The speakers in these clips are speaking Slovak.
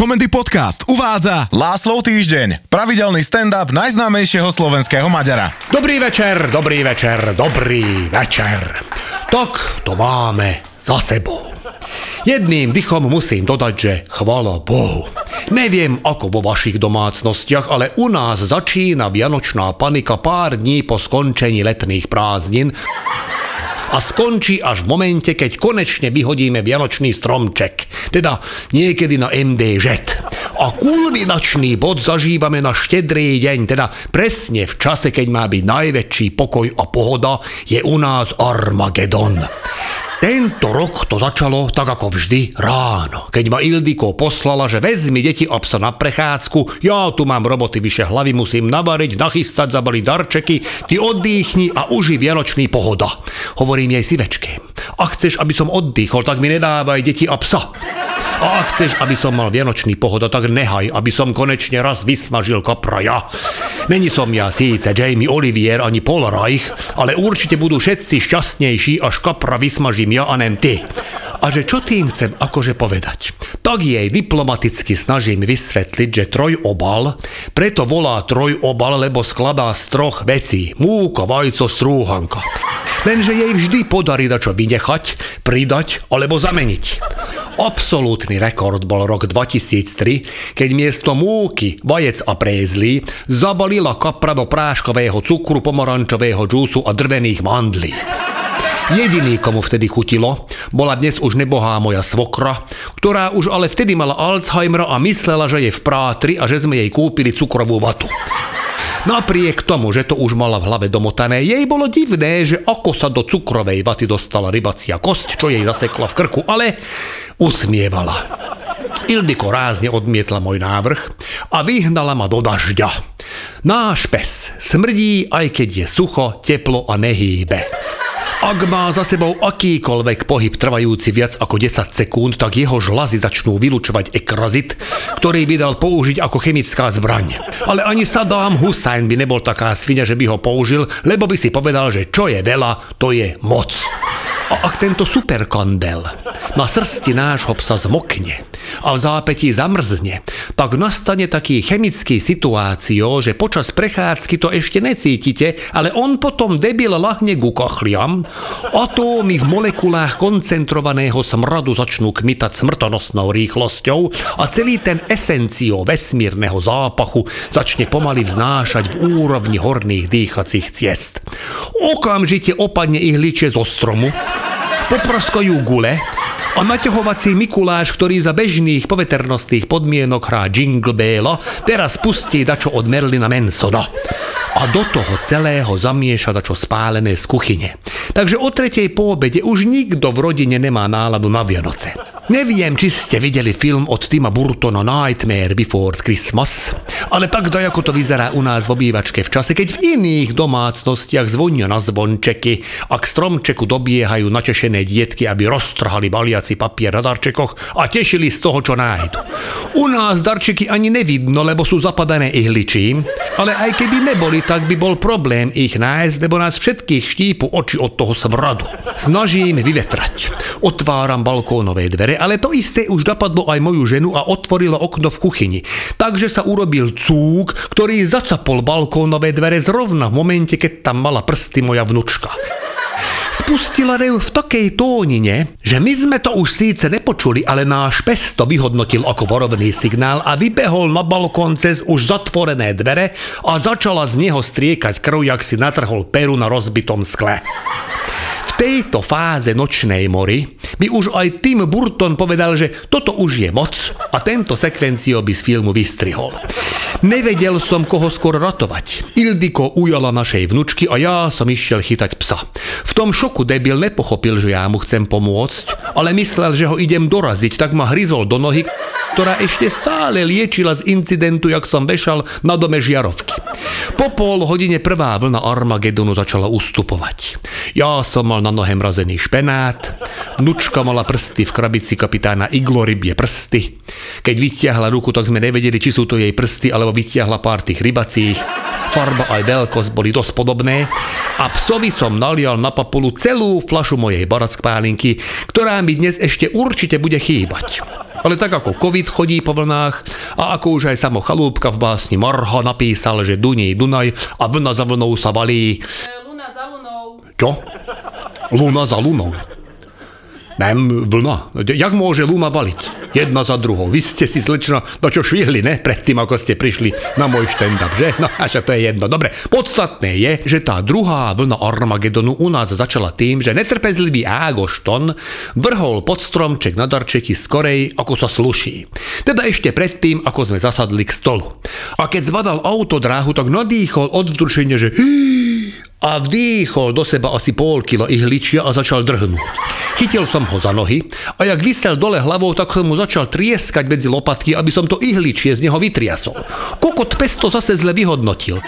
Komendy Podcast uvádza Láslov týždeň, pravidelný stand-up najznámejšieho slovenského Maďara. Dobrý večer, dobrý večer, dobrý večer. Tak to máme za sebou. Jedným dychom musím dodať, že chvala Bohu. Neviem ako vo vašich domácnostiach, ale u nás začína vianočná panika pár dní po skončení letných prázdnin a skončí až v momente, keď konečne vyhodíme vianočný stromček, teda niekedy na MDŽ. A kulminačný bod zažívame na štedrý deň, teda presne v čase, keď má byť najväčší pokoj a pohoda, je u nás Armagedon. Tento rok to začalo tak ako vždy ráno, keď ma Ildiko poslala, že vezmi deti a psa na prechádzku, ja tu mám roboty vyše hlavy, musím navariť, nachystať, zabaliť darčeky, ty oddychni a uži vianočný pohoda. Hovorím jej si večke. A chceš, aby som oddychol, tak mi nedávaj deti a psa. A chceš, aby som mal vianočný pohoda, tak nehaj, aby som konečne raz vysmažil kapra ja. Není som ja síce Jamie Olivier ani Paul Reich, ale určite budú všetci šťastnejší, až kapra vysmažím ja a nem ty. A že čo tým chcem akože povedať? Tak jej diplomaticky snažím vysvetliť, že trojobal, preto volá trojobal, lebo skladá z troch vecí. Múka, vajco, strúhanka. Lenže jej vždy podarí čo vynechať, pridať alebo zameniť. Absolútny rekord bol rok 2003, keď miesto múky, vajec a prézlí zabalila kapra do práškového cukru, pomarančového džúsu a drvených mandlí. Jediný, komu vtedy chutilo, bola dnes už nebohá moja svokra, ktorá už ale vtedy mala Alzheimera a myslela, že je v prátri a že sme jej kúpili cukrovú vatu. Napriek tomu, že to už mala v hlave domotané, jej bolo divné, že ako sa do cukrovej vaty dostala rybacia kosť, čo jej zasekla v krku, ale usmievala. Ildiko rázne odmietla môj návrh a vyhnala ma do dažďa. Náš pes smrdí, aj keď je sucho, teplo a nehýbe. Ak má za sebou akýkoľvek pohyb trvajúci viac ako 10 sekúnd, tak jeho žlazy začnú vylúčovať ekrazit, ktorý by dal použiť ako chemická zbraň. Ale ani Saddam Hussein by nebol taká svinia, že by ho použil, lebo by si povedal, že čo je veľa, to je moc. A ak tento superkandel na srsti nášho psa zmokne a v zápätí zamrzne, tak nastane taký chemický situácio, že počas prechádzky to ešte necítite, ale on potom debil lahne ku kachliam, atómy v molekulách koncentrovaného smradu začnú kmitať smrtonosnou rýchlosťou a celý ten esencio vesmírneho zápachu začne pomaly vznášať v úrovni horných dýchacích ciest. Okamžite opadne ihličie zo stromu, popraskajú gule a naťahovací Mikuláš, ktorý za bežných poveternostných podmienok hrá Jingle Bello, teraz pustí dačo od Merlina Mansona. A do toho celého zamieša dačo spálené z kuchyne. Takže o tretej po obede už nikto v rodine nemá náladu na Vianoce. Neviem, či ste videli film od Tima Burtona Nightmare Before Christmas, ale tak daj, ako to vyzerá u nás v obývačke v čase, keď v iných domácnostiach zvonia na zvončeky a k stromčeku dobiehajú natešené dietky, aby roztrhali baliaci papier na darčekoch a tešili z toho, čo nájdu. U nás darčeky ani nevidno, lebo sú zapadané ihličím, ale aj keby neboli, tak by bol problém ich nájsť, lebo nás všetkých štípu oči od toho smradu. Snažím vyvetrať. Otváram balkónové dvere ale to isté už napadlo aj moju ženu a otvorila okno v kuchyni. Takže sa urobil cúk, ktorý zacapol balkónové dvere zrovna v momente, keď tam mala prsty moja vnučka. Spustila rev v takej tónine, že my sme to už síce nepočuli, ale náš pes to vyhodnotil ako vorovný signál a vybehol na balkón cez už zatvorené dvere a začala z neho striekať krv, jak si natrhol peru na rozbitom skle tejto fáze nočnej mory by už aj Tim Burton povedal, že toto už je moc a tento sekvencio by z filmu vystrihol. Nevedel som, koho skôr ratovať. Ildiko ujala našej vnučky a ja som išiel chytať psa. V tom šoku debil nepochopil, že ja mu chcem pomôcť, ale myslel, že ho idem doraziť, tak ma hryzol do nohy, ktorá ešte stále liečila z incidentu, jak som vešal na dome žiarovky. Po pol hodine prvá vlna Armagedonu začala ustupovať. Ja som mal na nohe mrazený špenát, vnučka mala prsty v krabici kapitána Iglo rybie prsty. Keď vytiahla ruku, tak sme nevedeli, či sú to jej prsty alebo lebo vytiahla pár tých rybacích. Farba aj veľkosť boli dosť podobné a psovi som nalial na papulu celú flašu mojej barack pálinky, ktorá mi dnes ešte určite bude chýbať. Ale tak ako COVID chodí po vlnách a ako už aj samo Chalúbka v básni Marha napísal, že Duní Dunaj a vlna za vlnou sa valí. Luna za lunou. Čo? Luna za lunou. Nem, vlna. Jak môže luna valiť? Jedna za druhou. Vy ste si slečno no čo švihli, ne? Predtým, ako ste prišli na môj štendap, že? No, až to je jedno. Dobre, podstatné je, že tá druhá vlna Armagedonu u nás začala tým, že netrpezlivý Ágošton vrhol pod stromček na darčeky skorej, ako sa sluší. Teda ešte predtým, ako sme zasadli k stolu. A keď zvadal autodráhu, tak nadýchol od vzrušenia, že a vdýchol do seba asi pol kilo ihličia a začal drhnúť. Chytil som ho za nohy a jak vysel dole hlavou, tak som mu začal trieskať medzi lopatky, aby som to ihličie z neho vytriasol. Kokot pesto zase zle vyhodnotil.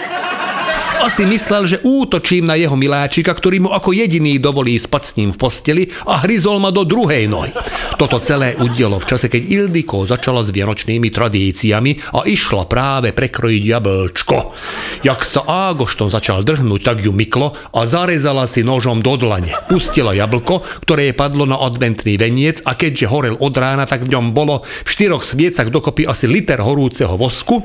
Asi myslel, že útočím na jeho miláčika, ktorý mu ako jediný dovolí spať s ním v posteli a hryzol ma do druhej nohy. Toto celé udialo v čase, keď Ildiko začala s vianočnými tradíciami a išla práve prekrojiť jablčko. Jak sa Ágošton začal drhnúť, tak ju myklo a zarezala si nožom do dlane. Pustila jablko, ktoré jej padlo na adventný veniec a keďže horel od rána, tak v ňom bolo v štyroch sviecach dokopy asi liter horúceho vosku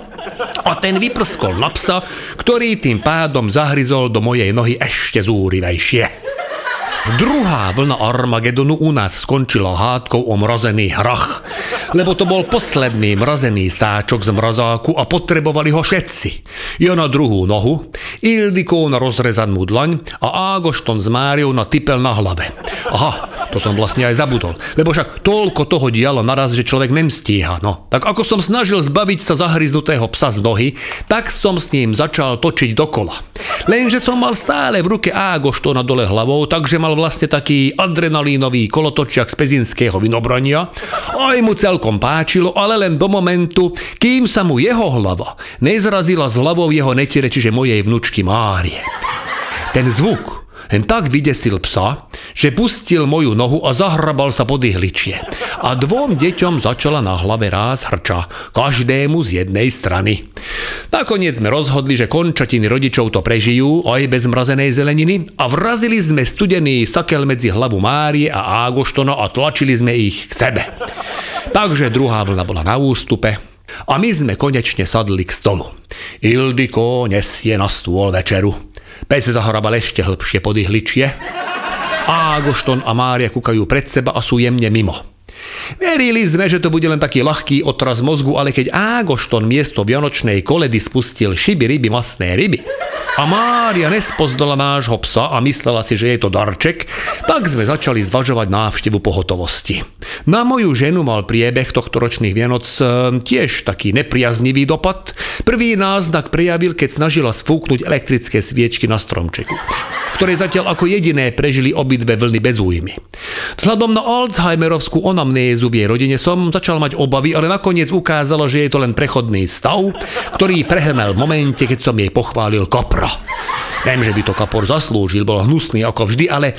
a ten vyprskol na psa, ktorý tým pádom zahryzol do mojej nohy ešte zúrivejšie. Druhá vlna Armagedonu u nás skončila hádkou o mrozený hrach, lebo to bol posledný mrazený sáčok z mrazáku a potrebovali ho všetci. Ja na druhú nohu, Ildiko na rozrezanú dlaň a Ágošton s Máriou na typel na hlave. Aha, to som vlastne aj zabudol, lebo však toľko toho dialo naraz, že človek nemstíha. No, tak ako som snažil zbaviť sa zahryznutého psa z nohy, tak som s ním začal točiť dokola. Lenže som mal stále v ruke Ágoštona dole hlavou, takže mal vlastne taký adrenalínový kolotočiak z pezinského vinobrania. Aj mu celkom páčilo, ale len do momentu, kým sa mu jeho hlava nezrazila s hlavou jeho netire, čiže mojej vnučky Márie. Ten zvuk len tak vydesil psa, že pustil moju nohu a zahrabal sa pod ihličie. A dvom deťom začala na hlave ráz hrča, každému z jednej strany. Nakoniec sme rozhodli, že končatiny rodičov to prežijú aj bez mrazenej zeleniny a vrazili sme studený sakel medzi hlavu Márie a Ágoštona a tlačili sme ich k sebe. Takže druhá vlna bola na ústupe a my sme konečne sadli k stolu. Ildiko nesie na stôl večeru. Pes zahrabal ešte hlbšie pod ihličie. Ágošton a Mária kúkajú pred seba a sú jemne mimo. Verili sme, že to bude len taký ľahký otraz mozgu, ale keď Ágošton miesto vianočnej koledy spustil šiby, ryby, masné ryby a Mária nespozdala nášho psa a myslela si, že je to darček, tak sme začali zvažovať návštevu pohotovosti. Na moju ženu mal priebeh tohto ročných Vianoc e, tiež taký nepriaznivý dopad. Prvý náznak prejavil, keď snažila sfúknuť elektrické sviečky na stromčeku ktoré zatiaľ ako jediné prežili obidve vlny bez újmy. Vzhľadom na Alzheimerovskú onamnézu v jej rodine som začal mať obavy, ale nakoniec ukázalo, že je to len prechodný stav, ktorý prehrmel v momente, keď som jej pochválil kopra. Viem, že by to kapor zaslúžil, bol hnusný ako vždy, ale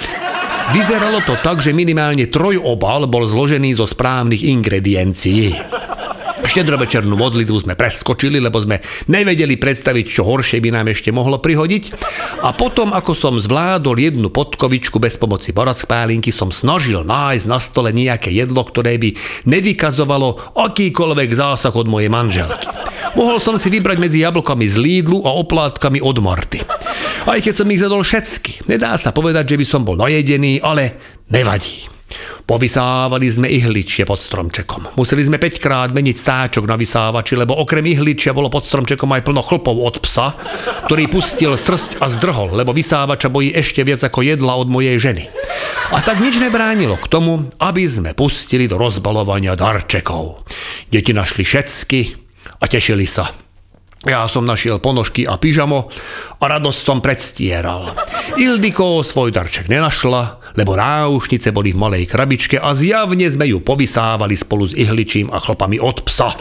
vyzeralo to tak, že minimálne trojobal bol zložený zo správnych ingrediencií. Štedrovečernú modlitbu sme preskočili, lebo sme nevedeli predstaviť, čo horšie by nám ešte mohlo prihodiť. A potom, ako som zvládol jednu podkovičku bez pomoci borackpálinky, som snažil nájsť na stole nejaké jedlo, ktoré by nevykazovalo akýkoľvek zásah od mojej manželky. Mohol som si vybrať medzi jablkami z Lidlu a oplátkami od Marty. Aj keď som ich zadol všetky. Nedá sa povedať, že by som bol najedený, ale nevadí. Povysávali sme ihličie pod stromčekom. Museli sme 5 krát meniť sáčok na vysávači, lebo okrem ihličia bolo pod stromčekom aj plno chlpov od psa, ktorý pustil srst a zdrhol, lebo vysávača bojí ešte viac ako jedla od mojej ženy. A tak nič nebránilo k tomu, aby sme pustili do rozbalovania darčekov. Deti našli všetky a tešili sa. Ja som našiel ponožky a pyžamo a radosť som predstieral. Ildiko svoj darček nenašla, lebo náušnice boli v malej krabičke a zjavne sme ju povysávali spolu s ihličím a chlopami od psa.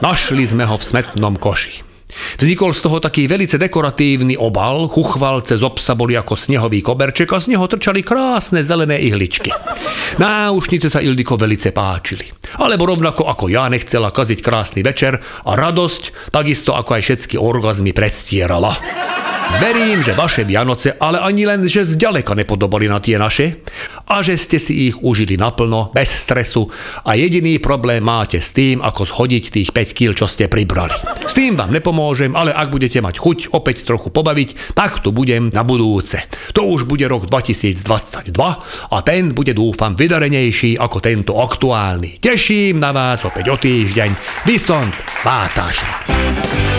Našli sme ho v smetnom koši. Vznikol z toho taký velice dekoratívny obal, chuchvalce z obsa boli ako snehový koberček a z neho trčali krásne zelené ihličky. Náušnice sa Ildiko velice páčili. Alebo rovnako ako ja nechcela kaziť krásny večer a radosť, takisto ako aj všetky orgazmy predstierala. Verím, že vaše Vianoce ale ani len, že zďaleka nepodobali na tie naše a že ste si ich užili naplno, bez stresu a jediný problém máte s tým, ako zhodiť tých 5 kg, čo ste pribrali. S tým vám nepomôžem, ale ak budete mať chuť opäť trochu pobaviť, tak tu budem na budúce. To už bude rok 2022 a ten bude dúfam vydarenejší ako tento aktuálny. Teším na vás opäť o týždeň. Vysont Látáša.